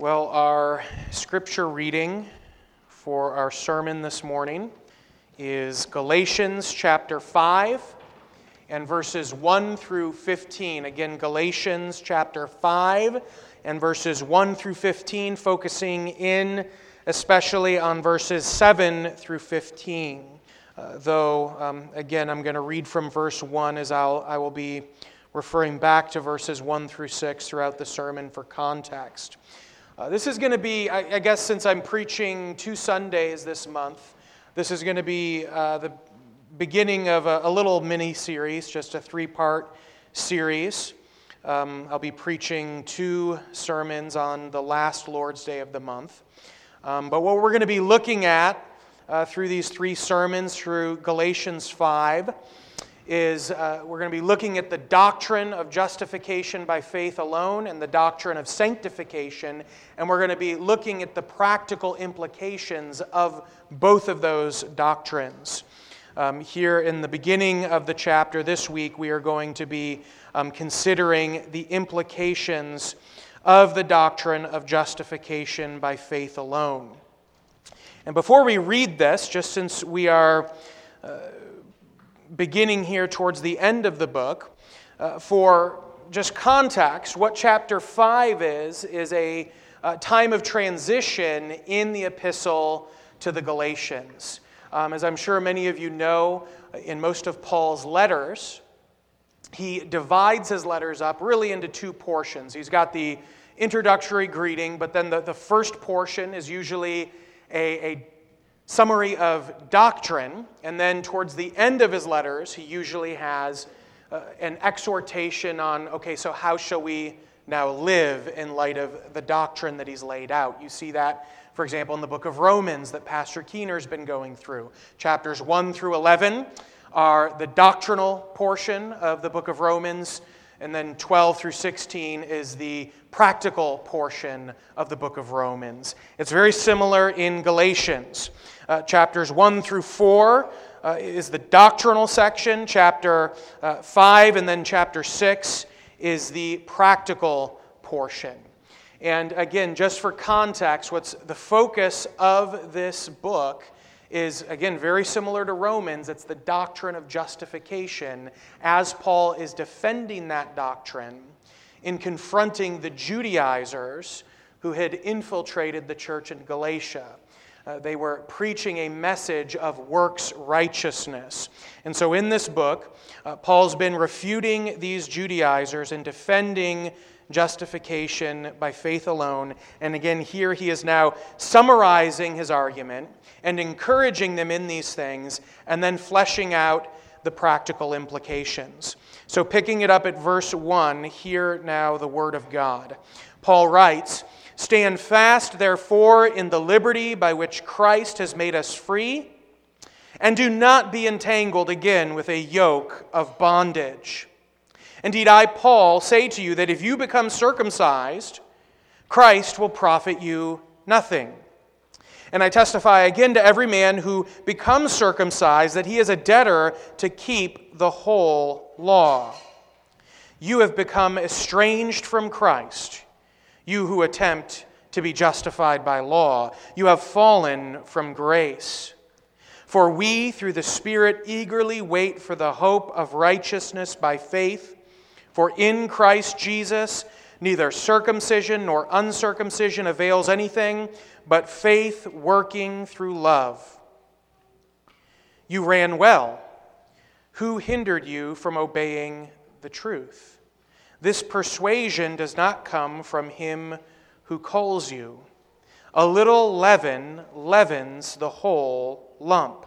Well, our scripture reading for our sermon this morning is Galatians chapter 5 and verses 1 through 15. Again, Galatians chapter 5 and verses 1 through 15, focusing in especially on verses 7 through 15. Uh, though, um, again, I'm going to read from verse 1 as I'll, I will be referring back to verses 1 through 6 throughout the sermon for context. Uh, this is going to be, I, I, guess, since I'm preaching two Sundays this month, this is going to be uh, the beginning of a, a, little mini series, just a three part series. Um, I'll be preaching two sermons on the last Lord's Day of the month. Um, but what we're going to be looking at uh, through these three sermons, through Galatians 5, is uh, we're going to be looking at the doctrine of justification by faith alone and the doctrine of sanctification, and we're going to be looking at the practical implications of both of those doctrines. Um, here in the beginning of the chapter this week, we are going to be um, considering the implications of the doctrine of justification by faith alone. And before we read this, just since we are uh, beginning here towards the end of the book, uh, for just context, what chapter 5 is, is a uh, time of transition in the epistle to the Galatians. Um, as I'm sure many of you know, in most of Paul's letters, he divides his letters up really into two portions. He's got the introductory greeting, but then the, the first portion is usually a, a summary of doctrine, and then towards the end of his letters, he usually has uh, an exhortation on okay, so how shall we now live in light of the doctrine that he's laid out? You see that, for example, in the book of Romans that Pastor Keener's been going through. Chapters 1 through 11 are the doctrinal portion of the book of Romans. And then 12 through 16 is the practical portion of the book of Romans. It's very similar in Galatians. Uh, chapters 1 through 4 uh, is the doctrinal section, chapter uh, 5 and then chapter 6 is the practical portion. And again, just for context, what's the focus of this book is, again, very similar to Romans. It's the doctrine of justification as Paul is defending that doctrine in confronting the Judaizers who had infiltrated the church in Galatia. Uh, they were preaching a message of works righteousness. And so, in this book, uh, Paul's been refuting these Judaizers and defending justification by faith alone. And again, here he is now summarizing his argument and encouraging them in these things, and then fleshing out the practical implications. So, picking it up at verse 1, hear now the word of God. Paul writes, Stand fast, therefore, in the liberty by which Christ has made us free, and do not be entangled again with a yoke of bondage. Indeed, I, Paul, say to you that if you become circumcised, Christ will profit you nothing. And I testify again to every man who becomes circumcised that he is a debtor to keep the whole law. You have become estranged from Christ, you who attempt to be justified by law. You have fallen from grace. For we, through the Spirit, eagerly wait for the hope of righteousness by faith. For in Christ Jesus, neither circumcision nor uncircumcision avails anything but faith working through love. You ran well. Who hindered you from obeying the truth? This persuasion does not come from him who calls you. A little leaven leavens the whole lump.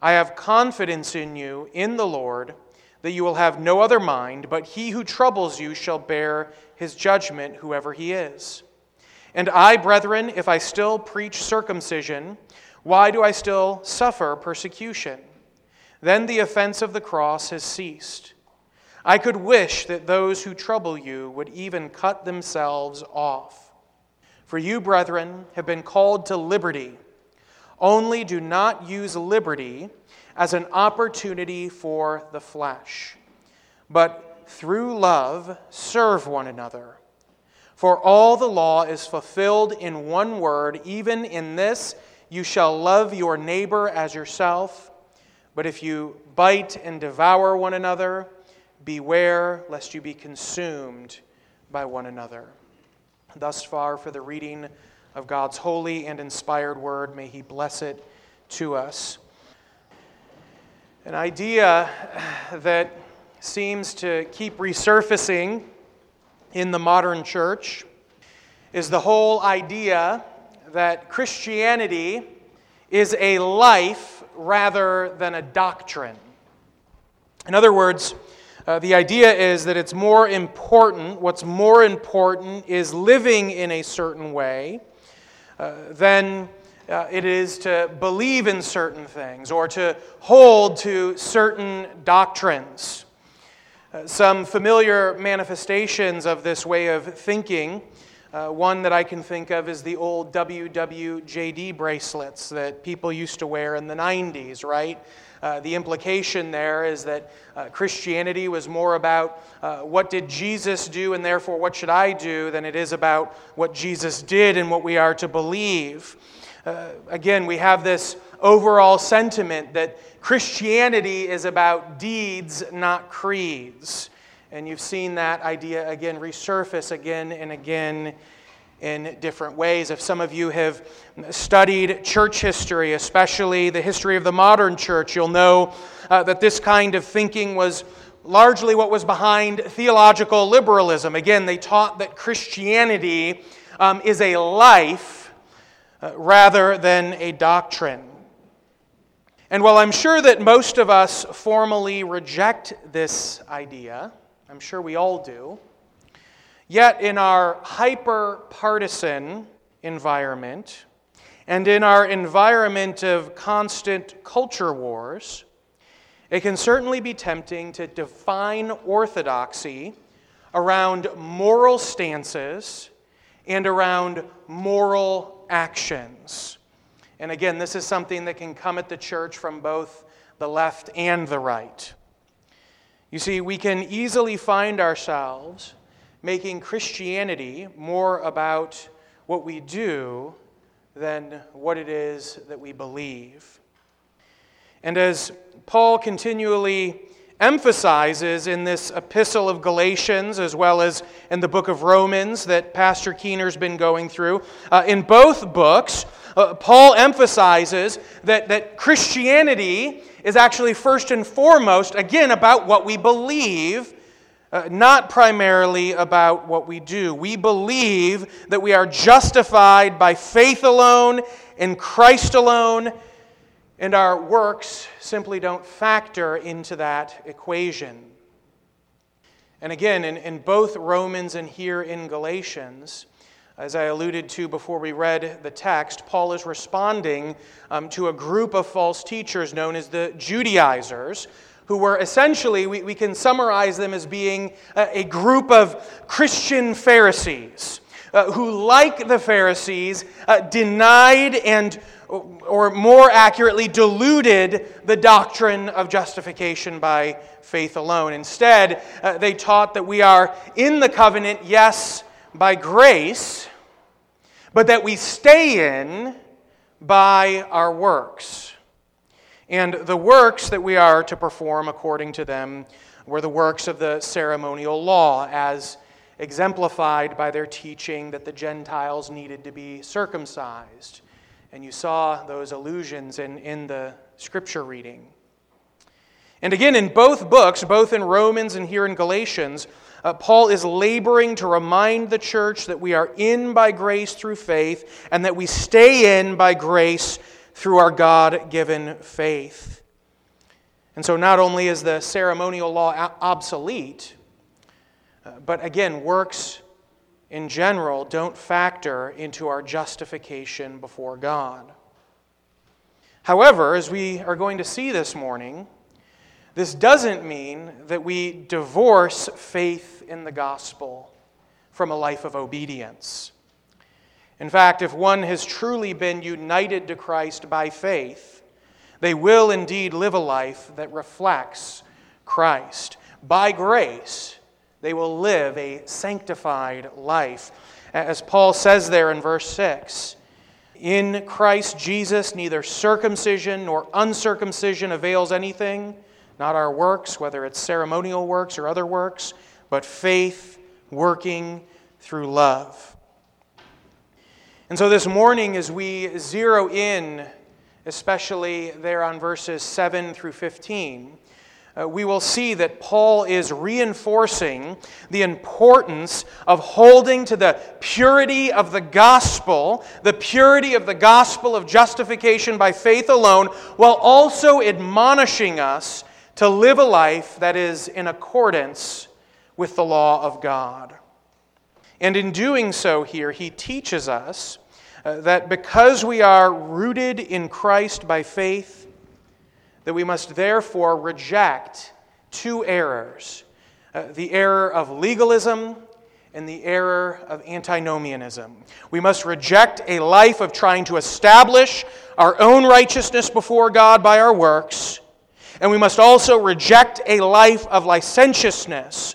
I have confidence in you, in the Lord, that you will have no other mind, but he who troubles you shall bear his judgment, whoever he is. And I, brethren, if I still preach circumcision, why do I still suffer persecution? Then the offense of the cross has ceased. I could wish that those who trouble you would even cut themselves off. For you, brethren, have been called to liberty. Only do not use liberty as an opportunity for the flesh, but through love serve one another. For all the law is fulfilled in one word, even in this you shall love your neighbor as yourself. But if you bite and devour one another, beware lest you be consumed by one another. Thus far, for the reading of God's holy and inspired word, may He bless it to us. An idea that seems to keep resurfacing in the modern church is the whole idea that Christianity is a life rather than a doctrine. In other words, uh, the idea is that it's more important, what's more important is living in a certain way uh, than uh, it is to believe in certain things or to hold to certain doctrines. Uh, some familiar manifestations of this way of thinking. Uh, one that I can think of is the old WWJD bracelets that people used to wear in the 90s, right? Uh, the implication there is that uh, Christianity was more about uh, what did Jesus do and therefore what should I do than it is about what Jesus did and what we are to believe. Uh, again, we have this overall sentiment that Christianity is about deeds, not creeds. And you've seen that idea again resurface again and again in different ways. If some of you have studied church history, especially the history of the modern church, you'll know uh, that this kind of thinking was largely what was behind theological liberalism. Again, they taught that Christianity um, is a life uh, rather than a doctrine. And while I'm sure that most of us formally reject this idea, I'm sure we all do, yet in our hyper partisan environment and in our environment of constant culture wars, it can certainly be tempting to define orthodoxy around moral stances and around moral actions. And again, this is something that can come at the church from both the left and the right. You see, we can easily find ourselves making Christianity more about what we do than what it is that we believe. And as Paul continually emphasizes in this epistle of Galatians, as well as in the book of Romans that Pastor Keener's been going through, uh, in both books, uh, Paul emphasizes that, that Christianity is actually first and foremost, again, about what we believe, uh, not primarily about what we do. We believe that we are justified by faith alone, in Christ alone, and our works simply don't factor into that equation. And again, in, in both Romans and here in Galatians, as I alluded to before we read the text, Paul is responding um, to a group of false teachers known as the Judaizers, who were essentially, we, we can summarize them as being a, a group of Christian Pharisees. Uh, who, like the Pharisees, uh, denied and, or more accurately, diluted the doctrine of justification by faith alone. Instead, uh, they taught that we are in the covenant, yes, by grace, but that we stay in by our works. And the works that we are to perform according to them were the works of the ceremonial law, as exemplified by their teaching that the Gentiles needed to be circumcised. And you saw those allusions in, in the scripture reading. And again, in both books, both in Romans and here in Galatians, uh, Paul is laboring to remind the church that we are in by grace through faith and that we stay in by grace through our God given faith. And so, not only is the ceremonial law obsolete, uh, but again, works in general don't factor into our justification before God. However, as we are going to see this morning, this doesn't mean that we divorce faith in the gospel from a life of obedience. In fact, if one has truly been united to Christ by faith, they will indeed live a life that reflects Christ. By grace, They will live a sanctified life. As Paul says there in verse 6 In Christ Jesus, neither circumcision nor uncircumcision avails anything, not our works, whether it's ceremonial works or other works, but faith working through love. And so this morning, as we zero in, especially there on verses 7 through 15, uh, we will see that Paul is reinforcing the importance of holding to the purity of the gospel, the purity of the gospel of justification by faith alone, while also admonishing us to live a life that is in accordance with the law of God. And in doing so, here, he teaches us uh, that because we are rooted in Christ by faith, that we must therefore reject two errors uh, the error of legalism and the error of antinomianism. We must reject a life of trying to establish our own righteousness before God by our works, and we must also reject a life of licentiousness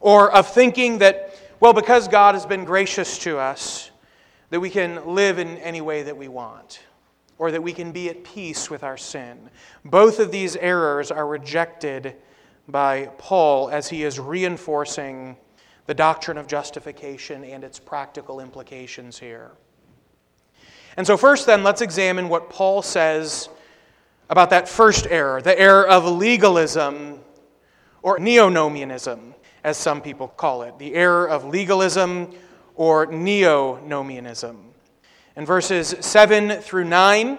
or of thinking that, well, because God has been gracious to us, that we can live in any way that we want or that we can be at peace with our sin. Both of these errors are rejected by Paul as he is reinforcing the doctrine of justification and its practical implications here. And so, first, then, let's examine what Paul says about that first error, the error of legalism or neonomianism, as some people call it, the error of legalism or neonomianism. In verses 7 through 9,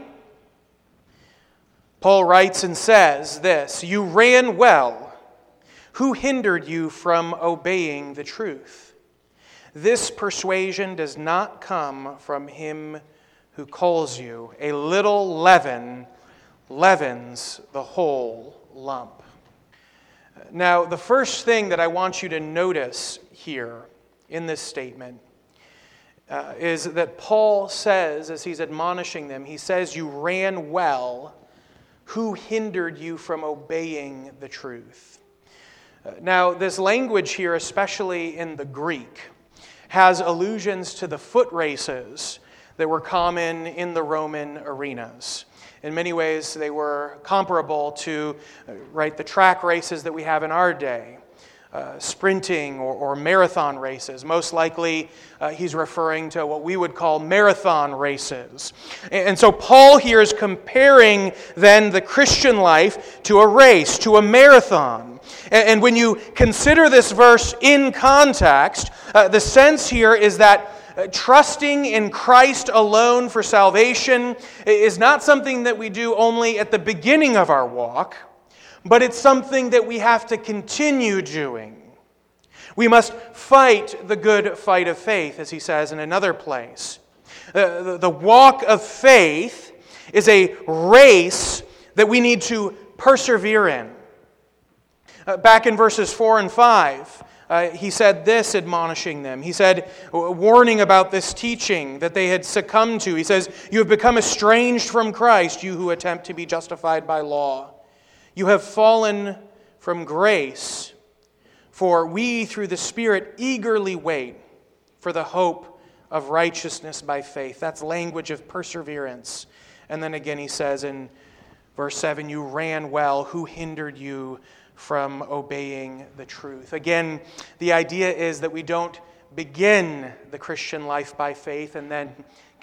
Paul writes and says this You ran well. Who hindered you from obeying the truth? This persuasion does not come from him who calls you. A little leaven leavens the whole lump. Now, the first thing that I want you to notice here in this statement uh, is that Paul says, as he's admonishing them, he says, You ran well. Who hindered you from obeying the truth? Uh, now, this language here, especially in the Greek, has allusions to the foot races that were common in the Roman arenas. In many ways, they were comparable to uh, right, the track races that we have in our day uh, sprinting or, or, marathon races. Most likely, uh, he's referring to what we would call marathon races. And, and so, Paul here is comparing then the Christian life to a race, to a marathon. And, and when you consider this verse in context, uh, the sense here is that. Uh, trusting in Christ alone for salvation is not something that we do only at the beginning of our walk, but it's something that we have to continue doing. We must fight the good fight of faith, as he says in another place. Uh, the walk of faith is a race that we need to persevere in. Uh, back in verses 4 and 5, uh, he said this, admonishing them. He said, warning about this teaching that they had succumbed to. He says, You have become estranged from Christ, you who attempt to be justified by law. You have fallen from grace, for we, through the Spirit, eagerly wait for the hope of righteousness by faith. That's language of perseverance. And then again, he says in verse 7 You ran well. Who hindered you from obeying the truth? Again, the idea is that we don't begin the Christian life by faith and then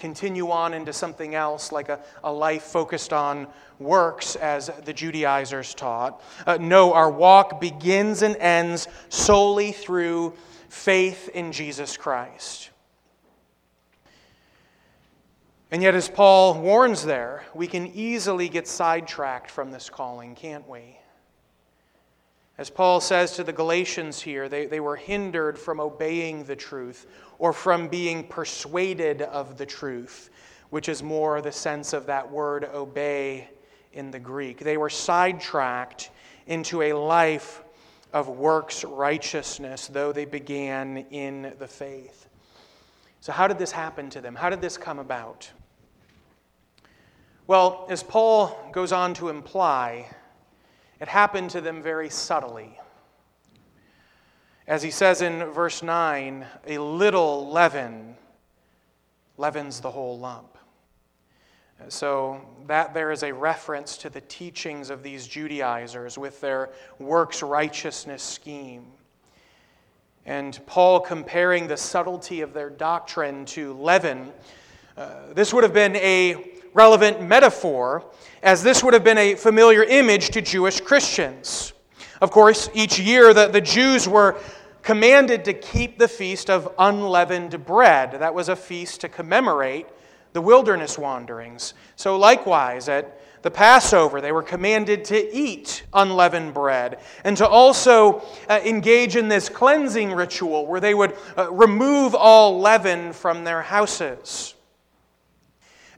continue on into something else, like a, a life focused on works, as the Judaizers taught. Uh, no, our walk begins and ends solely through faith in Jesus Christ. And yet, as Paul warns there, we can easily get sidetracked from this calling, can't we? As Paul says to the Galatians here, they, they were hindered from obeying the truth or from being persuaded of the truth, which is more the sense of that word obey in the Greek. They were sidetracked into a life of works righteousness, though they began in the faith. So, how did this happen to them? How did this come about? Well, as Paul goes on to imply, it happened to them very subtly. As he says in verse 9, a little leaven leavens the whole lump. So, that there is a reference to the teachings of these Judaizers with their works righteousness scheme. And Paul comparing the subtlety of their doctrine to leaven, uh, this would have been a relevant metaphor, as this would have been a familiar image to Jewish Christians. Of course, each year the, the Jews were commanded to keep the feast of unleavened bread. That was a feast to commemorate the wilderness wanderings. So, likewise, at the Passover, they were commanded to eat unleavened bread and to also uh, engage in this cleansing ritual where they would uh, remove all leaven from their houses.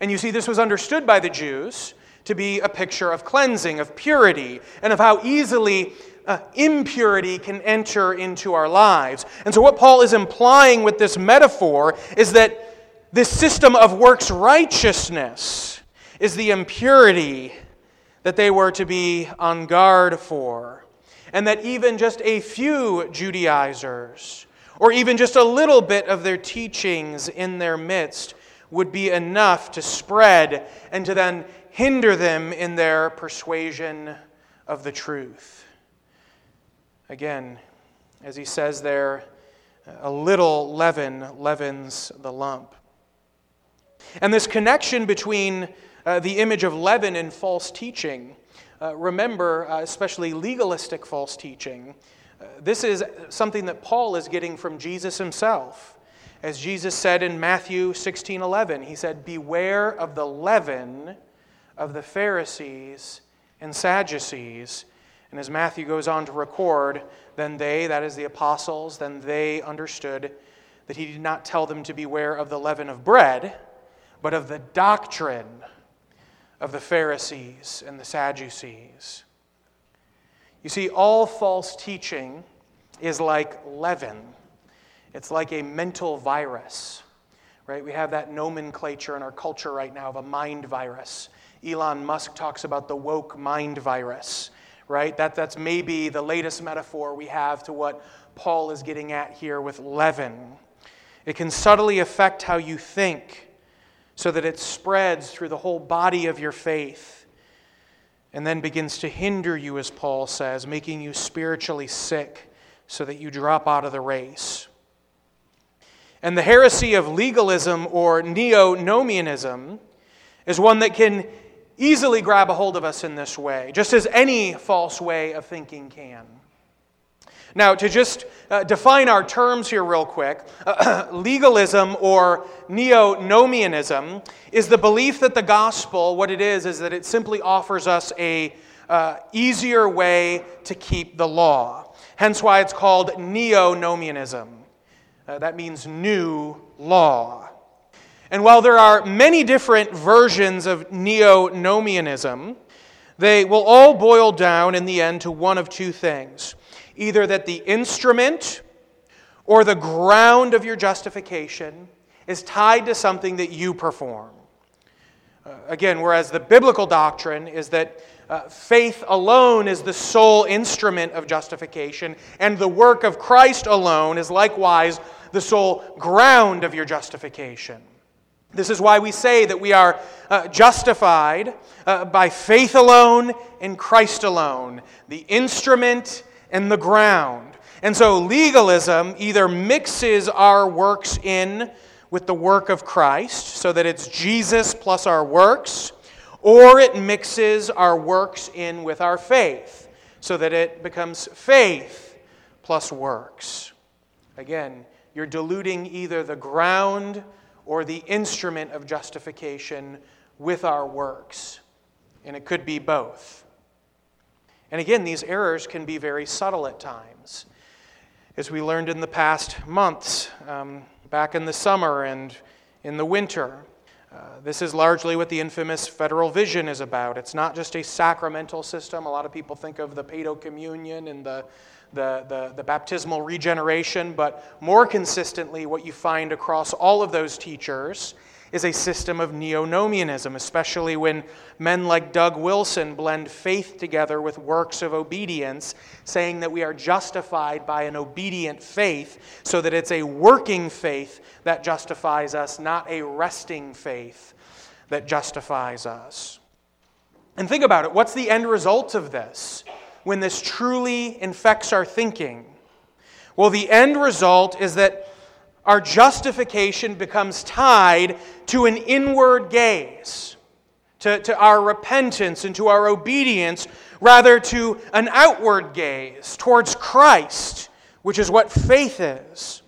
And you see, this was understood by the Jews to be a picture of cleansing, of purity, and of how easily uh, impurity can enter into our lives. And so, what Paul is implying with this metaphor is that this system of works righteousness is the impurity that they were to be on guard for. And that even just a few Judaizers, or even just a little bit of their teachings in their midst, would be enough to spread and to then hinder them in their persuasion of the truth. Again, as he says there, a little leaven leavens the lump. And this connection between uh, the image of leaven and false teaching, uh, remember, uh, especially legalistic false teaching, uh, this is something that Paul is getting from Jesus himself. As Jesus said in Matthew 16 11, he said, Beware of the leaven of the Pharisees and Sadducees. And as Matthew goes on to record, then they, that is the apostles, then they understood that he did not tell them to beware of the leaven of bread but of the doctrine of the Pharisees and the Sadducees. You see, all false teaching is like leaven, it's like a mental virus. Right? We have that nomenclature in our culture right now of a mind virus. Elon Musk talks about the woke mind virus, right? That, that's maybe the latest metaphor we have to what Paul is getting at here with leaven. It can subtly affect how you think, so that it spreads through the whole body of your faith and then begins to hinder you, as Paul says, making you spiritually sick so that you drop out of the race. And the heresy of legalism or neo nomianism is one that can easily grab a hold of us in this way, just as any false way of thinking can. Now, to just uh, define our terms here, real quick legalism or neo nomianism is the belief that the gospel, what it is, is that it simply offers us a uh, easier way to keep the law. Hence why it's called neo nomianism. Uh, that means new law. And while there are many different versions of neo nomianism, they will all boil down in the end to one of two things either that the instrument or the ground of your justification is tied to something that you perform. Uh, again, whereas the biblical doctrine is that uh, faith alone is the sole instrument of justification, and the work of Christ alone is likewise the sole ground of your justification. This is why we say that we are uh, justified uh, by faith alone in Christ alone, the instrument and the ground. And so legalism either mixes our works in with the work of Christ, so that it's Jesus plus our works, or it mixes our works in with our faith, so that it becomes faith plus works. Again, you're diluting either the ground or the instrument of justification with our works. And it could be both. And again, these errors can be very subtle at times. As we learned in the past months, um, back in the summer and in the winter, uh, this is largely what the infamous federal vision is about. It's not just a sacramental system. A lot of people think of the Paedo communion and the, the, the, the, baptismal regeneration, but more consistently, what you find across all of those teachers is a system of neonomianism, especially when men like Doug Wilson blend faith together with works of obedience, saying that we are justified by an obedient faith, so that it's a working faith that justifies us, not a resting faith that justifies us. And think about it what's the end result of this when this truly infects our thinking? Well, the end result is that our justification becomes tied to an inward gaze, to, to our repentance and to our obedience, rather to an outward gaze towards Christ, which is what faith is.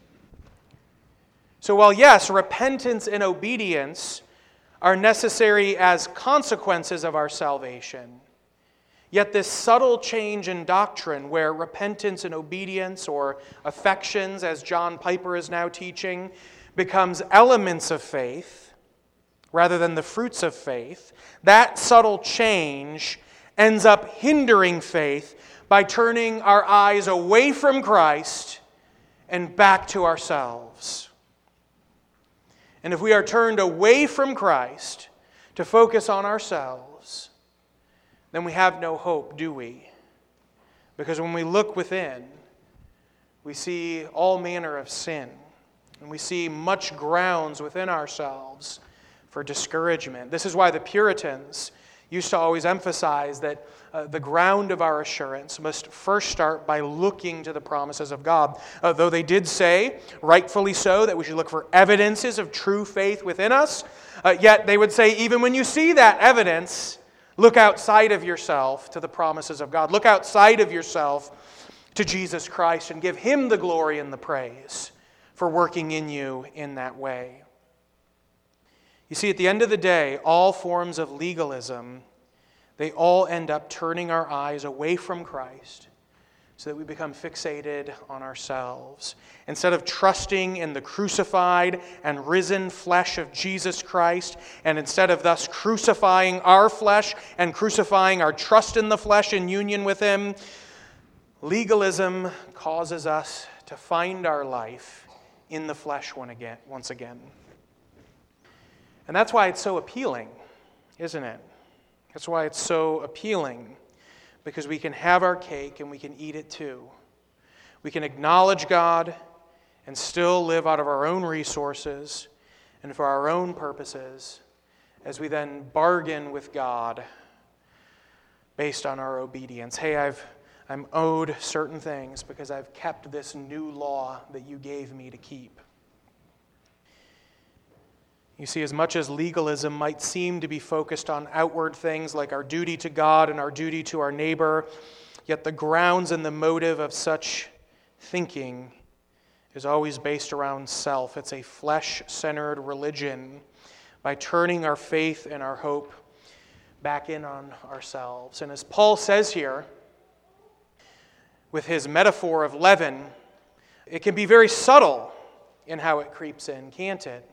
So, while yes, repentance and obedience are necessary as consequences of our salvation, Yet, this subtle change in doctrine, where repentance and obedience, or affections, as John Piper is now teaching, becomes elements of faith rather than the fruits of faith, that subtle change ends up hindering faith by turning our eyes away from Christ and back to ourselves. And if we are turned away from Christ to focus on ourselves, then we have no hope, do we? Because when we look within, we see all manner of sin, and we see much grounds within ourselves for discouragement. This is why the Puritans used to always emphasize that uh, the ground of our assurance must first start by looking to the promises of God. Uh, though they did say, rightfully so, that we should look for evidences of true faith within us, uh, yet they would say, even when you see that evidence, Look outside of yourself to the promises of God. Look outside of yourself to Jesus Christ and give Him the glory and the praise for working in you in that way. You see, at the end of the day, all forms of legalism, they all end up turning our eyes away from Christ so that we become fixated on ourselves. Instead of trusting in the crucified and risen flesh of Jesus Christ, and instead of thus crucifying our flesh and crucifying our trust in the flesh in union with Him, legalism causes us to find our life in the flesh once again. And that's why it's so appealing, isn't it? That's why it's so appealing because we can have our cake and we can eat it too. We can acknowledge God and still live out of our own resources and for our own purposes as we then bargain with God based on our obedience. Hey, I've, I'm owed certain things because I've kept this new law that you gave me to keep. You see, as much as legalism might seem to be focused on outward things like our duty to God and our duty to our neighbor, yet the grounds and the motive of such thinking is always based around self. It's a flesh centered religion by turning our faith and our hope back in on ourselves. And as Paul says here, with his metaphor of leaven, it can be very subtle in how it creeps in, can't it?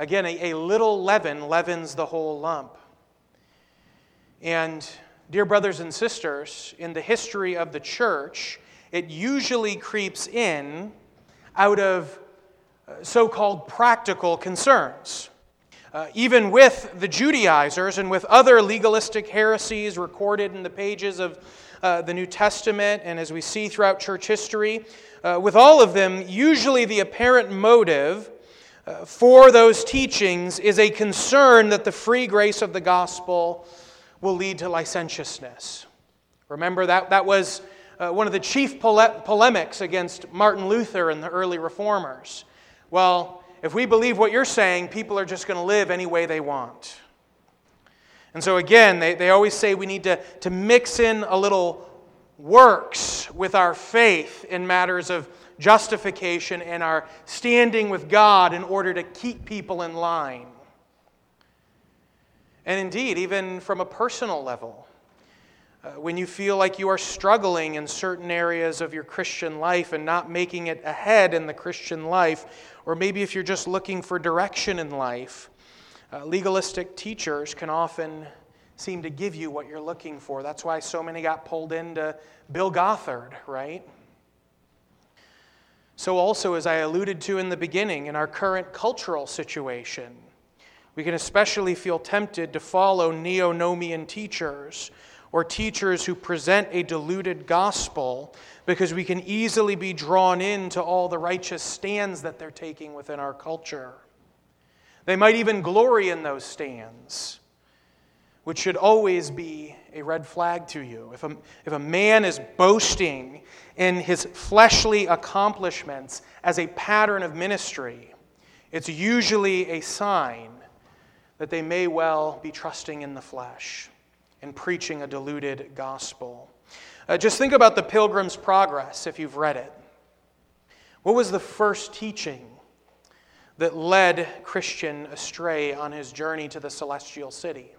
Again, a, a little leaven leavens the whole lump. And, dear brothers and sisters, in the history of the church, it usually creeps in out of uh, so called practical concerns. Uh, even with the Judaizers and with other legalistic heresies recorded in the pages of uh, the New Testament, and as we see throughout church history, uh, with all of them, usually the apparent motive for those teachings is a concern that the free grace of the gospel will lead to licentiousness. Remember, that, that was uh, one of the chief pole- polemics against Martin Luther and the early reformers. Well, if we believe what you're saying, people are just going to live any way they want. And so, again, they, they always say we need to, to mix in a little works with our faith in matters of justification and our standing with God in order to keep people in line. And indeed, even from a personal level, uh, when you feel like you are struggling in certain areas of your Christian life and not making it ahead in the Christian life, or maybe if you're just looking for direction in life, uh, legalistic teachers can often seem to give you what you're looking for. That's why so many got pulled into Bill Gothard, right? So, also, as I alluded to in the beginning, in our current cultural situation, We can especially feel tempted to follow neo nomian teachers or teachers who present a diluted gospel because we can easily be drawn into all the righteous stands that they're taking within our culture. They might even glory in those stands, which should always be a red flag to you. If a, if a man is boasting in his fleshly accomplishments as a pattern of ministry, it's usually a sign that they may well be trusting in the flesh and preaching a diluted gospel. Uh, just think about the Pilgrim's Progress if you've read it. What was the first teaching that led Christian astray on his journey to the celestial city?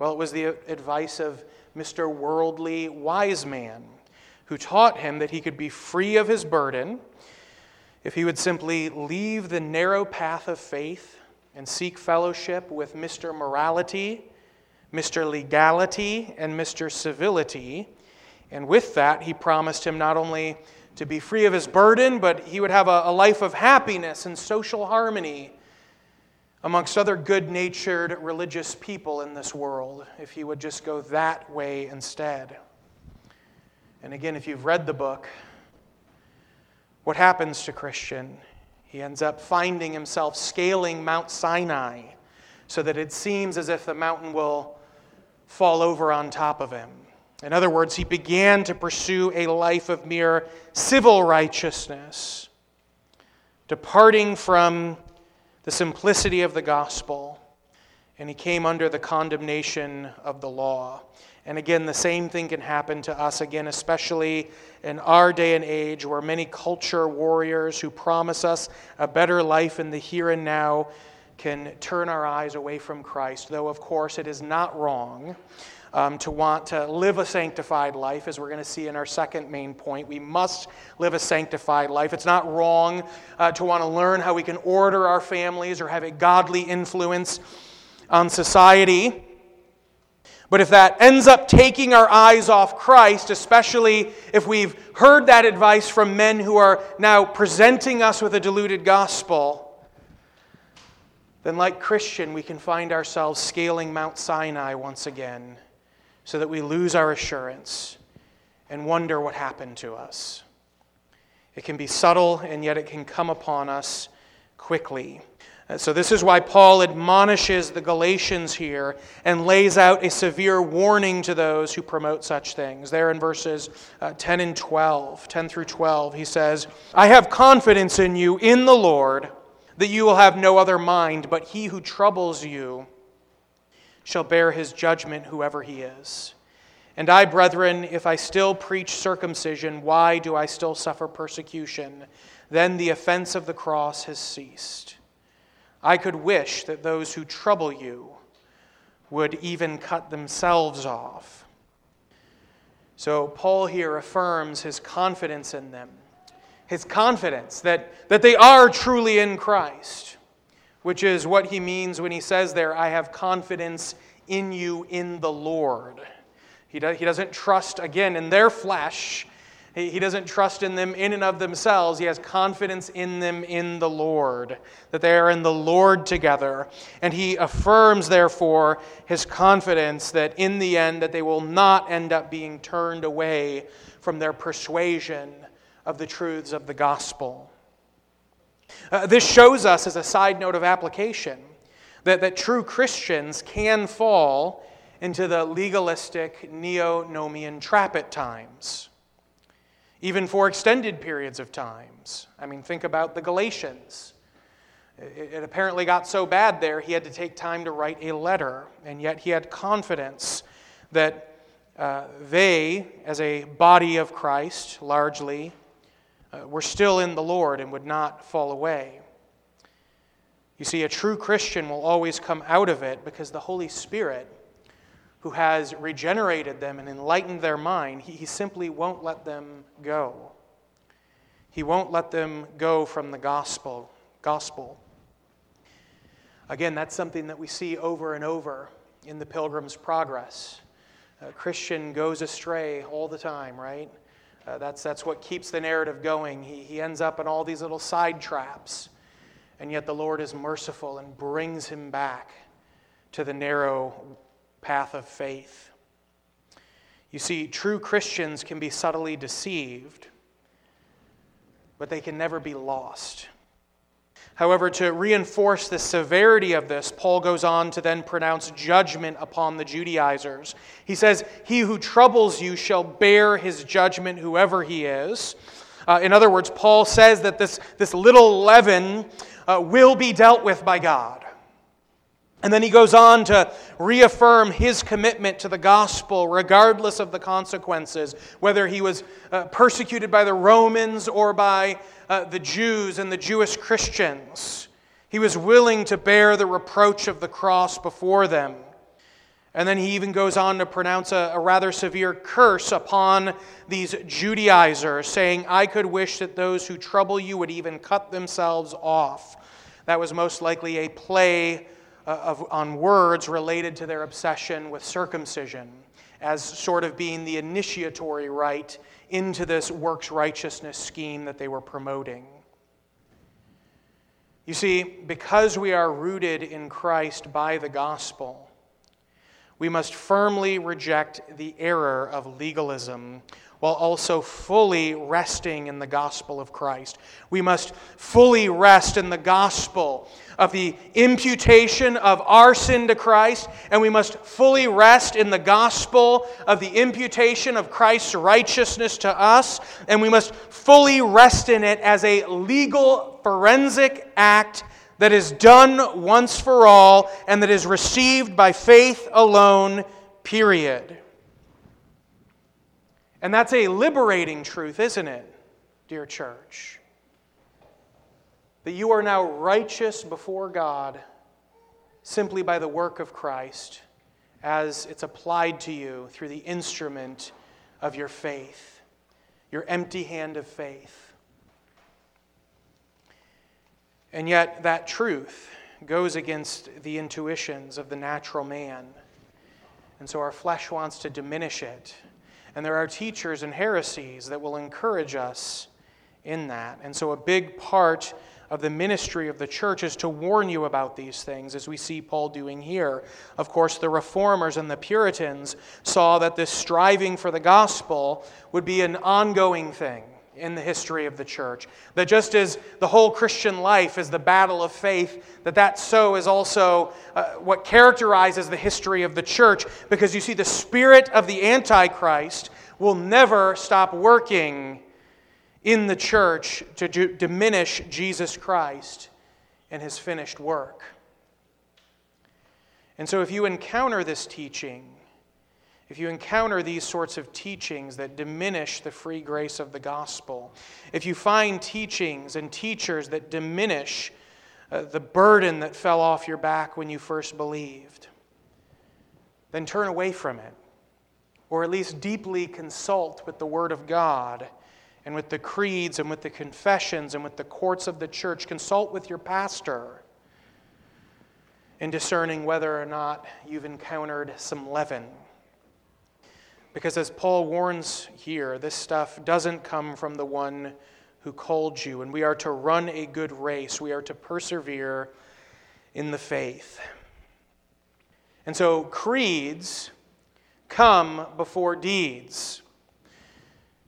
Well, it was the advice of Mr. Worldly Wise Man, who taught him that he could be free of his burden if he would simply leave the narrow path of faith and seek fellowship with Mr. Morality Mr. Legality and Mr. Civility. And with that, he promised him not only to be free of his burden, but he would have a, a life of happiness and social harmony amongst other good natured religious people in this world if he would just go that way instead. And again, if you've read the book, what happens to Christian? He ends up finding himself scaling Mount Sinai so that it seems as if the mountain will fall over on top of him. In other words, he began to pursue a life of mere civil righteousness, departing from the simplicity of the gospel, and he came under the condemnation of the law. And again, the same thing can happen to us again, especially in our day and age where many culture warriors who promise us a better life in the here and now can turn our eyes away from Christ, though, of course, it is not wrong um, to want to live a sanctified life, as we're going to see in our second main point. We must live a sanctified life. It's not wrong uh, to want to learn how we can order our families or have a godly influence on society. But if that ends up taking our eyes off Christ, especially if we've heard that advice from men who are now presenting us with a diluted gospel, then, like Christian, we can find ourselves scaling Mount Sinai once again so that we lose our assurance and wonder what happened to us. It can be subtle, and yet it can come upon us quickly. So, this is why Paul admonishes the Galatians here and lays out a severe warning to those who promote such things. There in verses uh, 10 and 12, 10 through 12, he says, I have confidence in you in the Lord that you will have no other mind, but he who troubles you shall bear his judgment, whoever he is. And I, brethren, if I still preach circumcision, why do I still suffer persecution? Then the offense of the cross has ceased. I could wish that those who trouble you would even cut themselves off. So, Paul here affirms his confidence in them his confidence that, that they are truly in Christ, which is what he means when he says there, I have confidence in you in the Lord. He, do, he doesn't trust, again, in their flesh. He, he doesn't trust in them in and of themselves. He has confidence in them in the Lord, that they are in the Lord together. And he affirms, therefore, his confidence that in the end that they will not end up being turned away from their persuasion of the truths of the gospel. Uh, this shows us, as a side note of application, that, that true Christians can fall into the legalistic neo nomian trap at times, even for extended periods of times. I mean, think about the Galatians. It, apparently got so bad there, he had to take time to write a letter, and yet he had confidence that uh, they, as a body of Christ, largely, uh, were still in the Lord and would not fall away. You see, a true Christian will always come out of it because the Holy Spirit, who has regenerated them and enlightened their mind, he, he simply won't let them go. He won't let them go from the gospel. Gospel. Again, that's something that we see over and over in the Pilgrim's Progress. A Christian goes astray all the time, right? Uh, that's, that's what keeps the narrative going. He, he ends up in all these little side traps. And yet the Lord is merciful and brings him back to the narrow path of faith. You see, true Christians can be subtly deceived, but they can never be lost. However, to reinforce the severity of this, Paul goes on to then pronounce judgment upon the Judaizers. He says, He who troubles you shall bear his judgment, whoever he is. Uh, in other words, Paul says that this, this little leaven uh, will be dealt with by God. And then he goes on to reaffirm his commitment to the gospel, regardless of the consequences, whether he was uh, persecuted by the Romans or by uh, the Jews and the Jewish Christians. He was willing to bear the reproach of the cross before them. And then he even goes on to pronounce a, a, rather severe curse upon these Judaizers, saying, I could wish that those who trouble you would even cut themselves off. That was most likely a play Uh, of, on words related to their obsession with circumcision, as sort of being the initiatory rite into this works righteousness scheme that they were promoting. You see, because we are rooted in Christ by the gospel, we must firmly reject the error of legalism while also fully resting in the gospel of Christ. We must fully rest in the gospel of the imputation of our sin to Christ, and we must fully rest in the gospel of the imputation of Christ's righteousness to us, and we must fully rest in it as a legal forensic act that is done once for all and that is received by faith alone, period. And that's a liberating truth, isn't it, dear church? That you are now righteous before God simply by the work of Christ as it's applied to you through the instrument of your faith, your empty hand of faith. And yet, that truth goes against the intuitions of the natural man. And so our flesh wants to diminish it and there are teachers and heresies that will encourage us in that. And so, a big part of the ministry of the church is to warn you about these things, as we see Paul doing here. Of course, the reformers and the Puritans saw that this striving for the gospel would be an ongoing thing in the history of the church. That just as the whole Christian life is the battle of faith, that that so is also uh, what characterizes the history of the church, because you see, the spirit of the Antichrist will never stop working in the church to d- diminish Jesus Christ and his finished work. And so, if you encounter this teaching, if you encounter these sorts of teachings that diminish the free grace of the gospel, if you find teachings and teachers that diminish uh, the burden that fell off your back when you first believed, then turn away from it, or at least deeply consult with the Word of God and with the creeds and with the confessions and with the courts of the church. Consult with your pastor in discerning whether or not you've encountered some leaven because as Paul warns here, this stuff doesn't come from the one who called you, and we are to run a good race. We are to persevere in the faith. And so, creeds come before deeds.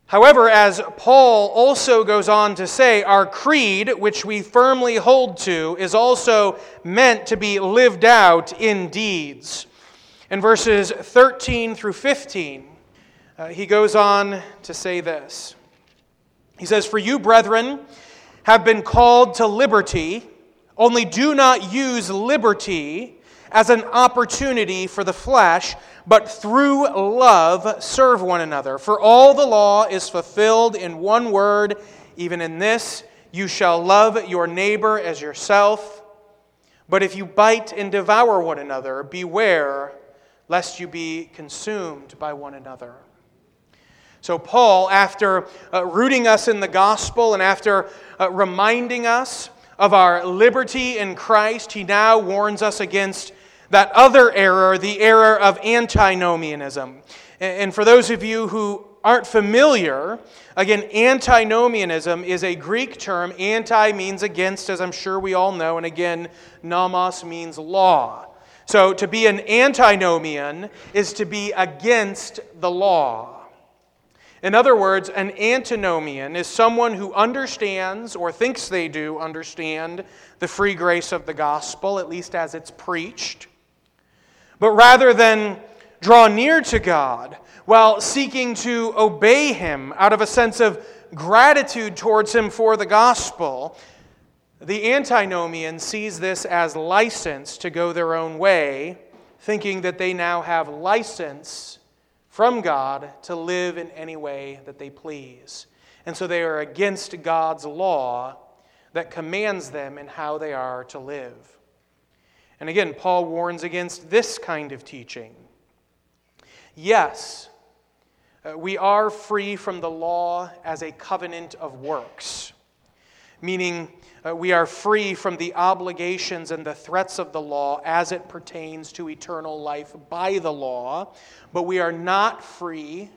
However, as Paul also goes on to say, our creed, which we firmly hold to, is also meant to be lived out in deeds. In verses 13 through 15, uh, he goes on to say this He says, For you, brethren, have been called to liberty, only do not use liberty as an opportunity for the flesh, but through love serve one another. For all the law is fulfilled in one word, even in this you shall love your neighbor as yourself. But if you bite and devour one another, beware lest you be consumed by one another. So, Paul, after uh, rooting us in the gospel and after uh, reminding us of our liberty in Christ, he now warns us against that other error, the error of antinomianism. And for those of you who aren't familiar, again, antinomianism is a Greek term. Anti means against, as I'm sure we all know, and again, nomos means law. So to be an antinomian is to be against the law. In other words, an antinomian is someone who understands or thinks they do understand the free grace of the gospel, at least as it's preached. But rather than draw near to God while seeking to obey Him out of a sense of gratitude towards Him for the gospel, the antinomian sees this as license to go their own way, thinking that they now have license from God to live in any way that they please. And so they are against God's law that commands them in how they are to live. And again, Paul warns against this kind of teaching. Yes, uh, we are free from the law as a covenant of works, meaning uh, we are free from the obligations and the threats of the law as it pertains to eternal life by the law, but we are not free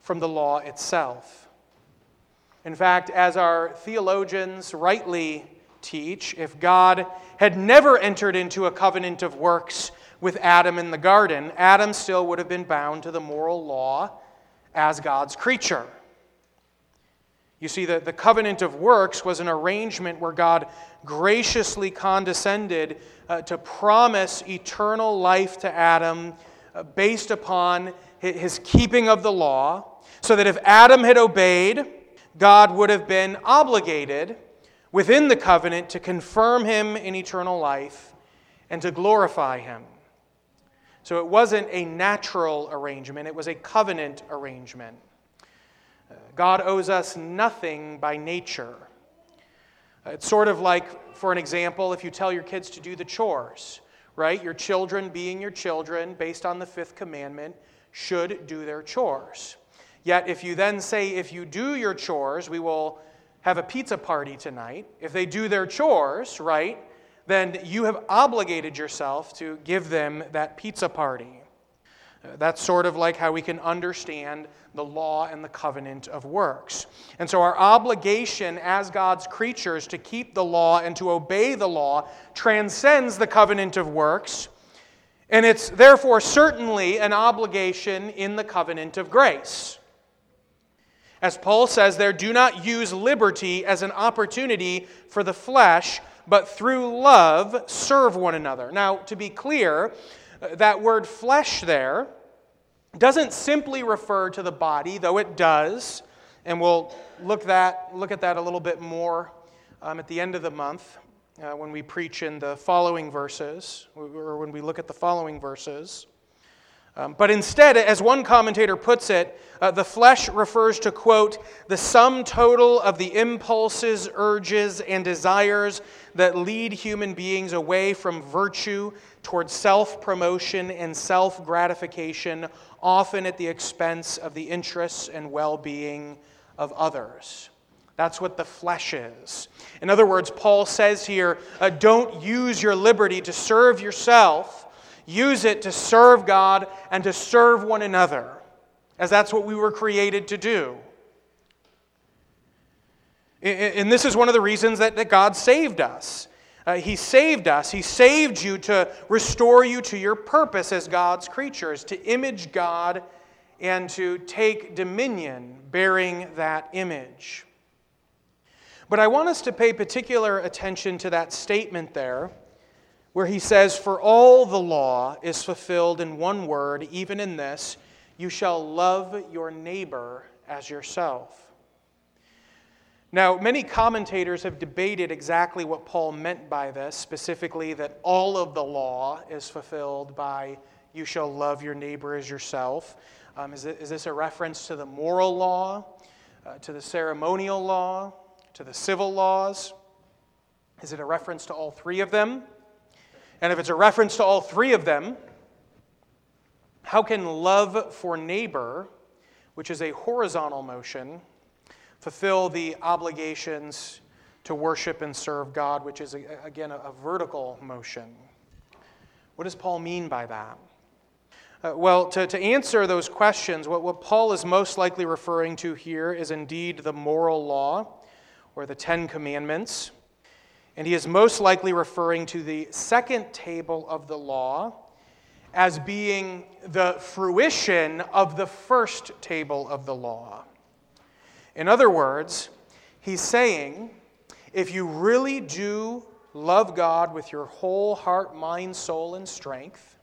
from the law itself. In fact, as our theologians rightly teach, if God had never entered into a covenant of works with Adam in the garden, Adam still would have been bound to the moral law as God's creature. You see, the, the covenant of works was an arrangement where God graciously condescended uh, to promise eternal life to Adam uh, based upon his, his keeping of the law, so that if Adam had obeyed, God would have been obligated within the covenant to confirm him in eternal life and to glorify him. So it wasn't a natural arrangement, it was a covenant arrangement. Uh, God owes us nothing by nature. Uh, it's sort of like, for an example, if you tell your kids to do the chores, right? Your children, being your children, based on the fifth commandment, should do their chores. Yet, if you then say, if you do your chores, we will have a pizza party tonight, if they do their chores, right, then you have obligated yourself to give them that pizza party. Uh, that's sort of like how we can understand the law and the covenant of works. And so, our obligation as God's creatures to keep the law and to obey the law transcends the covenant of works. And it's therefore certainly an obligation in the covenant of grace. As Paul says there, do not use liberty as an opportunity for the flesh, but through love serve one another. Now, to be clear, that word flesh there doesn't simply refer to the body, though it does, and we'll look, that, look at that a little bit more um, at the end of the month uh, when we preach in the following verses, or when we look at the following verses. Um, but instead, as one commentator puts it, uh, the flesh refers to, quote, the sum total of the impulses, urges, and desires that lead human beings away from virtue towards self promotion and self gratification, often at the expense of the interests and well being of others. That's what the flesh is. In other words, Paul says here uh, don't use your liberty to serve yourself, use it to serve God and to serve one another, as that's what we were created to do. And this is one of the reasons that, that God saved us. Uh, he saved us. He saved you to restore you to your purpose as God's creatures, to image God and to take dominion bearing that image. But I want us to pay particular attention to that statement there, where he says, For all the law is fulfilled in one word, even in this, you shall love your neighbor as yourself. Now, many commentators have debated exactly what Paul meant by this, specifically that all of the law is fulfilled by you shall love your neighbor as yourself. Um, is, this a reference to the moral law, uh, to the ceremonial law, to the civil laws? Is it a reference to all three of them? And if it's a reference to all three of them, how can love for neighbor, which is a horizontal motion, fulfill the obligations to worship and serve God, which is, again, a, vertical motion. What does Paul mean by that? Uh, well, to, to answer those questions, what, what Paul is most likely referring to here is indeed the moral law or the Ten Commandments. And he is most likely referring to the second table of the law as being the fruition of the first table of the law. In other words, he's saying if you really do love God with your whole heart, mind, soul, and strength,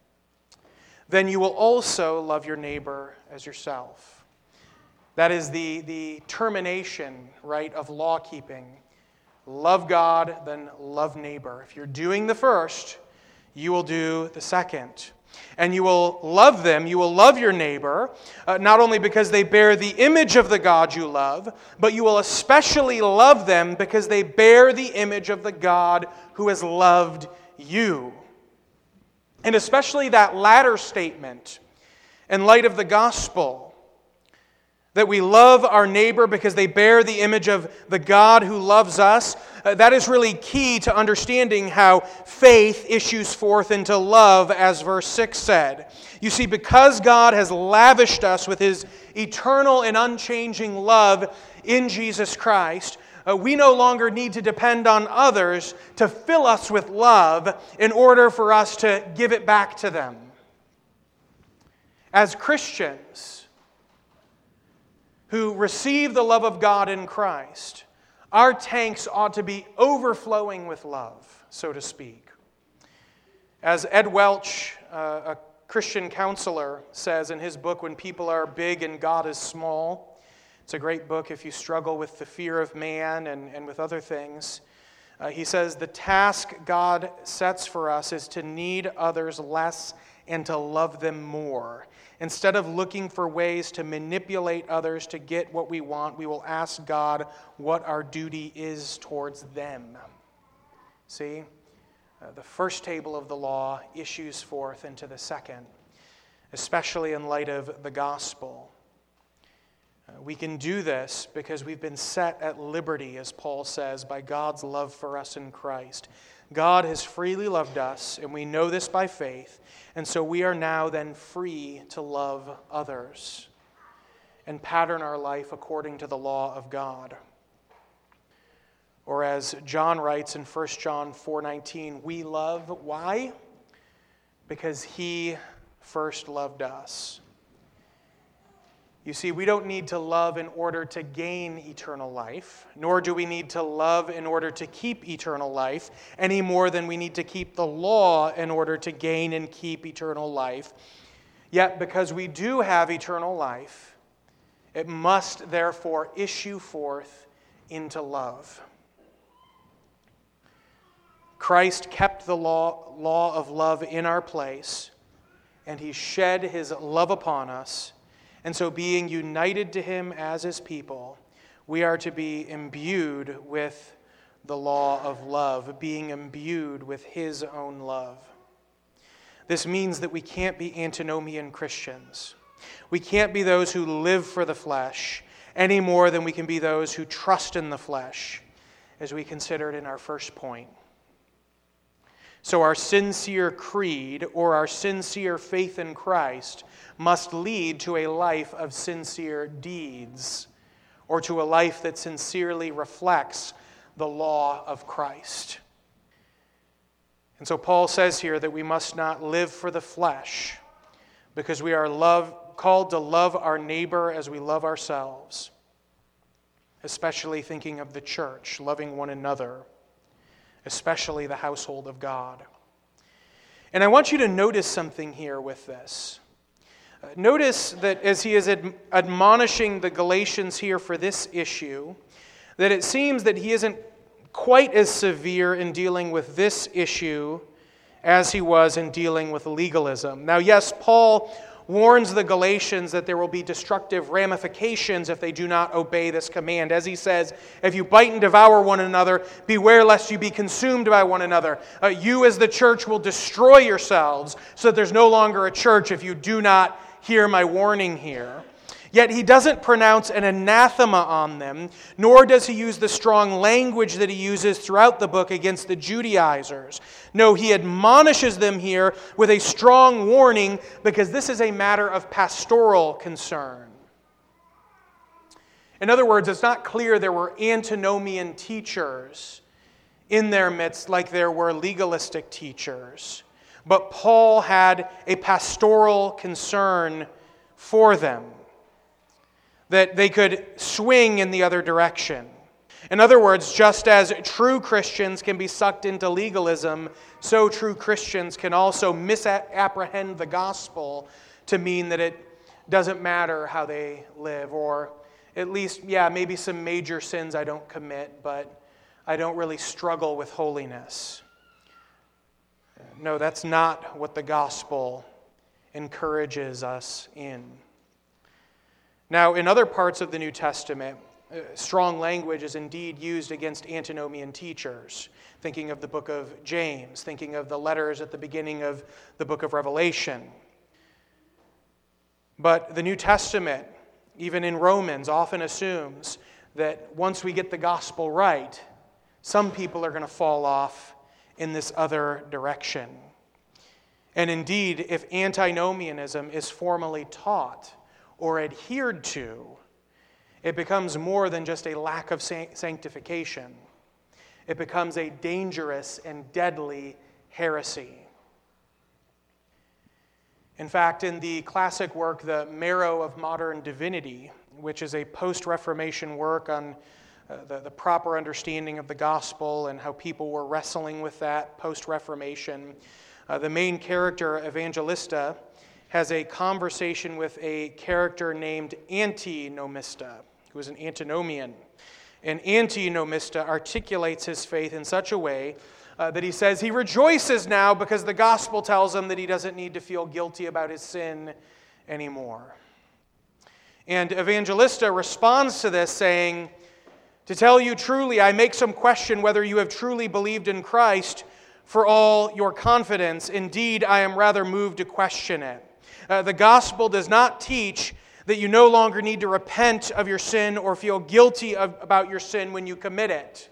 then you will also love your neighbor as yourself. That is the, the termination, right, of law keeping. Love God, then love neighbor. If you're doing the first, you will do the second. And you will love them, you will love your neighbor, uh, not only because they bear the image of the God you love, but you will especially love them because they bear the image of the God who has loved you. And especially that latter statement, in light of the gospel, that we love our neighbor because they bear the image of the God who loves us, uh, that is really key to understanding how faith issues forth into love, as verse 6 said. You see, because God has lavished us with his eternal and unchanging love in Jesus Christ, uh, we no longer need to depend on others to fill us with love in order for us to give it back to them. As Christians who receive the love of God in Christ, our tanks ought to be overflowing with love, so to speak. As Ed Welch, uh, a Christian counselor, says in his book, When People Are Big and God is Small, it's a great book if you struggle with the fear of man and, and with other things. Uh, he says, The task God sets for us is to need others less and to love them more. Instead of looking for ways to manipulate others to get what we want, we will ask God what our duty is towards them. See? Uh, the first table of the law issues forth into the second, especially in light of the gospel. Uh, we can do this because we've been set at liberty, as Paul says, by God's love for us in Christ. God has freely loved us, and we know this by faith, and so we are now then free to love others and pattern our life according to the law of God. Or as John writes in 1 John 4:19, we love why? Because he first loved us. You see, we don't need to love in order to gain eternal life, nor do we need to love in order to keep eternal life, any more than we need to keep the law in order to gain and keep eternal life. Yet, because we do have eternal life, it must therefore issue forth into love. Christ kept the law, law of love in our place, and he shed his love upon us and so, being united to him as his people, we are to be imbued with the law of love, being imbued with his own love. This means that we can't be antinomian Christians. We can't be those who live for the flesh any more than we can be those who trust in the flesh, as we considered in our first point. So, our sincere creed or our sincere faith in Christ must lead to a life of sincere deeds or to a life that sincerely reflects the law of Christ. And so Paul says here that we must not live for the flesh because we are love, called to love our neighbor as we love ourselves, especially thinking of the church, loving one another, especially the household of God. And I want you to notice something here with this. Notice that as he is admonishing the Galatians here for this issue, that it seems that he isn't quite as severe in dealing with this issue as he was in dealing with legalism. Now, yes, Paul warns the Galatians that there will be destructive ramifications if they do not obey this command. As he says, if you bite and devour one another, beware lest you be consumed by one another. Uh, you, as the church, will destroy yourselves so that there's no longer a church if you do not hear my warning here. Yet he doesn't pronounce an anathema on them, nor does he use the strong language that he uses throughout the book against the Judaizers. No, he admonishes them here with a strong warning because this is a matter of pastoral concern. In other words, it's not clear there were antinomian teachers in their midst like there were legalistic teachers, but Paul had a pastoral concern for them that they could swing in the other direction. In other words, just as true Christians can be sucked into legalism, so true Christians can also misapprehend the gospel to mean that it doesn't matter how they live, or at least, yeah, maybe some major sins I don't commit, but I don't really struggle with holiness. No, that's not what the gospel encourages us in. Now, in other parts of the New Testament, uh, strong language is indeed used against antinomian teachers. Thinking of the book of James, thinking of the letters at the beginning of the book of Revelation. But the New Testament, even in Romans, often assumes that once we get the gospel right, some people are going to fall off in this other direction. And indeed, if antinomianism is formally taught, or adhered to, it becomes more than just a lack of sanctification. It becomes a dangerous and deadly heresy. In fact, in the classic work, The Marrow of Modern Divinity, which is a post Reformation work on uh, the, the proper understanding of the gospel and how people were wrestling with that post Reformation, uh, the main character, Evangelista, has a conversation with a character named Antinomista, who is an antinomian. And Antinomista articulates his faith in such a way uh, that he says he rejoices now because the gospel tells him that he doesn't need to feel guilty about his sin anymore. And Evangelista responds to this saying, To tell you truly, I make some question whether you have truly believed in Christ for all your confidence. Indeed, I am rather moved to question it. Uh, the gospel does not teach that you no longer need to repent of your sin or feel guilty of, about your sin when you commit it.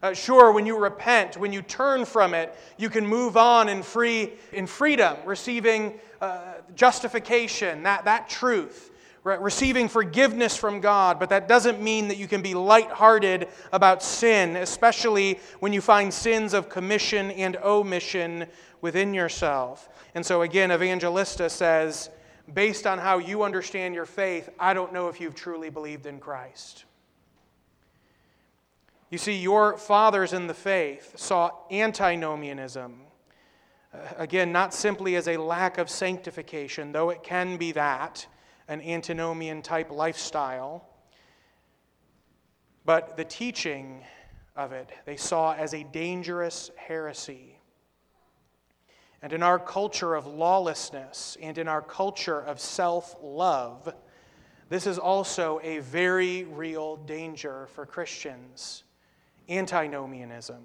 Uh, sure, when you repent, when you turn from it, you can move on in, free, in freedom, receiving uh, justification, that, that truth, receiving forgiveness from God. But that doesn't mean that you can be lighthearted about sin, especially when you find sins of commission and omission within yourself. And so, again, Evangelista says, based on how you understand your faith, I don't know if you've truly believed in Christ. You see, your fathers in the faith saw antinomianism, uh, again, not simply as a lack of sanctification, though it can be that, an antinomian type lifestyle, but the teaching of it they saw as a dangerous heresy. And in our culture of lawlessness and in our culture of self love, this is also a very real danger for Christians antinomianism.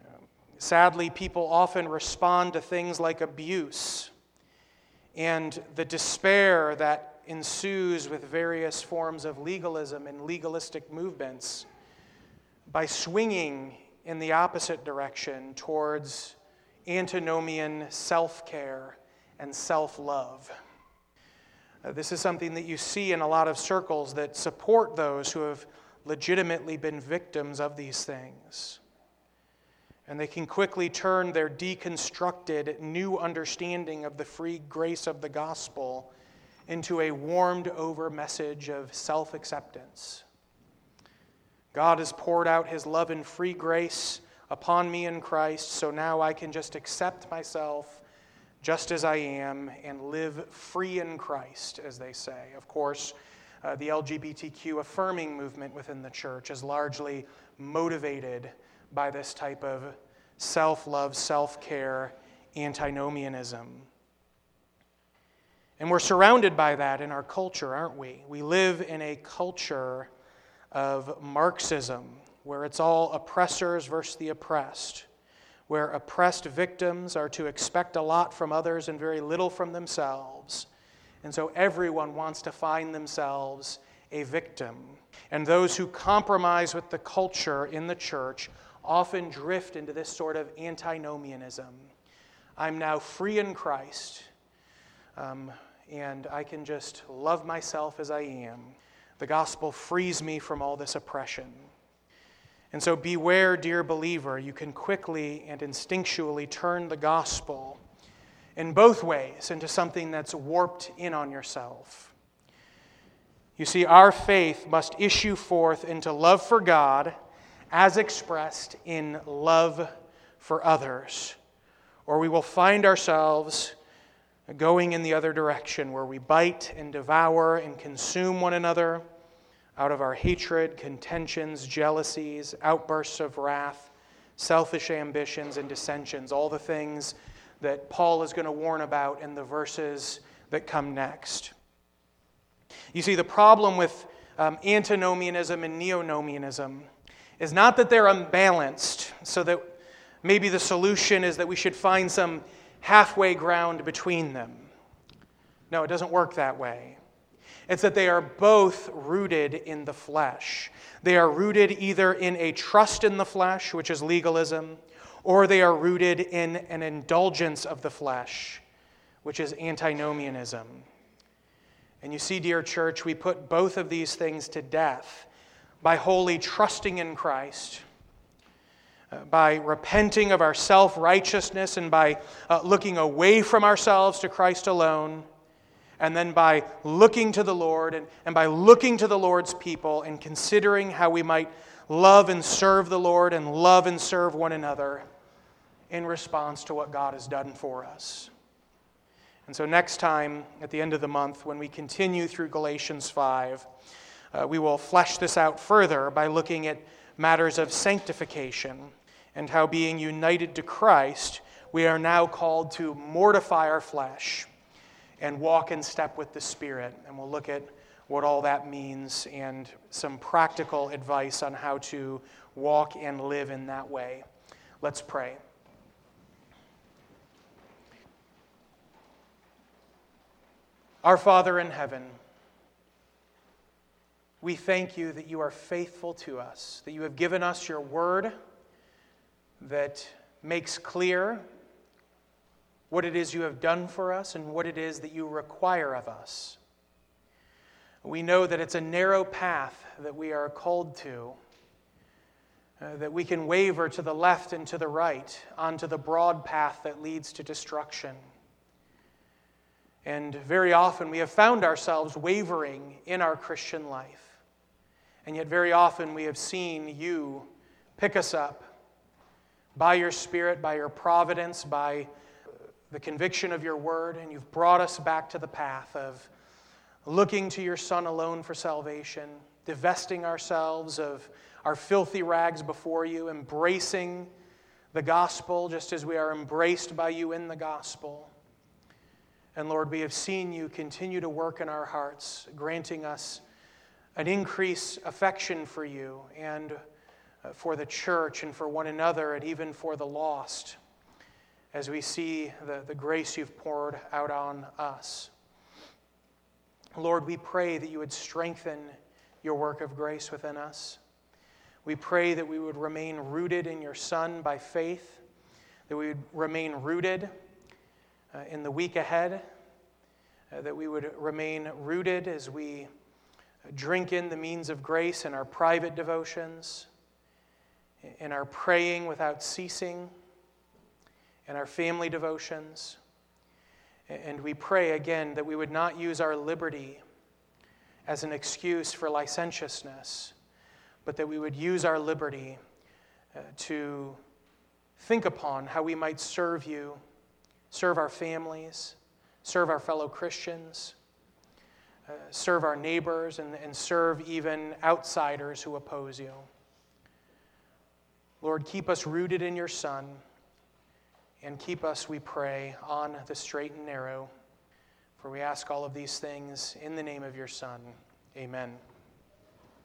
Um, sadly, people often respond to things like abuse and the despair that ensues with various forms of legalism and legalistic movements by swinging in the opposite direction towards antinomian self care and self love. Uh, this is something that you see in a lot of circles that support those who have legitimately been victims of these things. And they can quickly turn their deconstructed new understanding of the free grace of the gospel into a warmed over message of self acceptance. God has poured out his love and free grace upon me in Christ, so now I can just accept myself just as I am and live free in Christ, as they say. Of course, uh, the LGBTQ affirming movement within the church is largely motivated by this type of self love, self care, antinomianism. And we're surrounded by that in our culture, aren't we? We live in a culture of Marxism, where it's all oppressors versus the oppressed, where oppressed victims are to expect a lot from others and very little from themselves, And so everyone wants to find themselves a victim. And those who compromise with the culture in the church often drift into this sort of antinomianism. I'm now free in Christ, um, and I can just love myself as I am. The gospel frees me from all this oppression. And so beware, dear believer, you can quickly and instinctually turn the gospel in both ways into something that's warped in on yourself. You see, our faith must issue forth into love for God as expressed in love for others, or we will find ourselves going in the other direction where we bite and devour and consume one another out of our hatred, contentions, jealousies, outbursts of wrath, selfish ambitions, and dissensions, all the things that Paul is going to warn about in the verses that come next. You see, the problem with um, antinomianism and neonomianism is not that they're unbalanced, so that maybe the solution is that we should find some halfway ground between them. No, it doesn't work that way. It's that they are both rooted in the flesh. They are rooted either in a trust in the flesh, which is legalism, or they are rooted in an indulgence of the flesh, which is antinomianism. And you see, dear church, we put both of these things to death by wholly trusting in Christ, uh, by repenting of our self righteousness, and by uh, looking away from ourselves to Christ alone and then by looking to the Lord and, and by looking to the Lord's people and considering how we might love and serve the Lord and love and serve one another in response to what God has done for us. And so, next time at the end of the month, when we continue through Galatians 5, uh, we will flesh this out further by looking at matters of sanctification and how, being united to Christ, we are now called to mortify our flesh and walk in step with the Spirit. And we'll look at what all that means and some practical advice on how to walk and live in that way. Let's pray. Our Father in heaven, we thank you that you are faithful to us, that you have given us your word that makes clear what it is you have done for us, and what it is that you require of us. We know that it's a narrow path that we are called to, uh, that we can waver to the left and to the right onto the broad path that leads to destruction. And very often we have found ourselves wavering in our Christian life. And yet, very often we have seen you pick us up by your Spirit, by your providence, by the conviction of your word, and you've brought us back to the path of looking to your Son alone for salvation, divesting ourselves of our filthy rags before you, embracing the gospel just as we are embraced by you in the gospel. And Lord, we have seen you continue to work in our hearts, granting us an increased affection for you and uh, for the church and for one another and even for the lost as we see the, the grace you've poured out on us. Lord, we pray that you would strengthen your work of grace within us. We pray that we would remain rooted in your Son by faith, that we would remain rooted uh, in the week ahead, uh, that we would remain rooted as we drink in the means of grace in our private devotions, in our praying without ceasing in our family devotions. And we pray again that we would not use our liberty as an excuse for licentiousness, but that we would use our liberty uh, to think upon how we might serve you, serve our families, serve our fellow Christians, uh, serve our neighbors, and, and serve even outsiders who oppose you. Lord, keep us rooted in your Son and keep us, we pray, on the straight and narrow. For we ask all of these things in the name of your Son. Amen.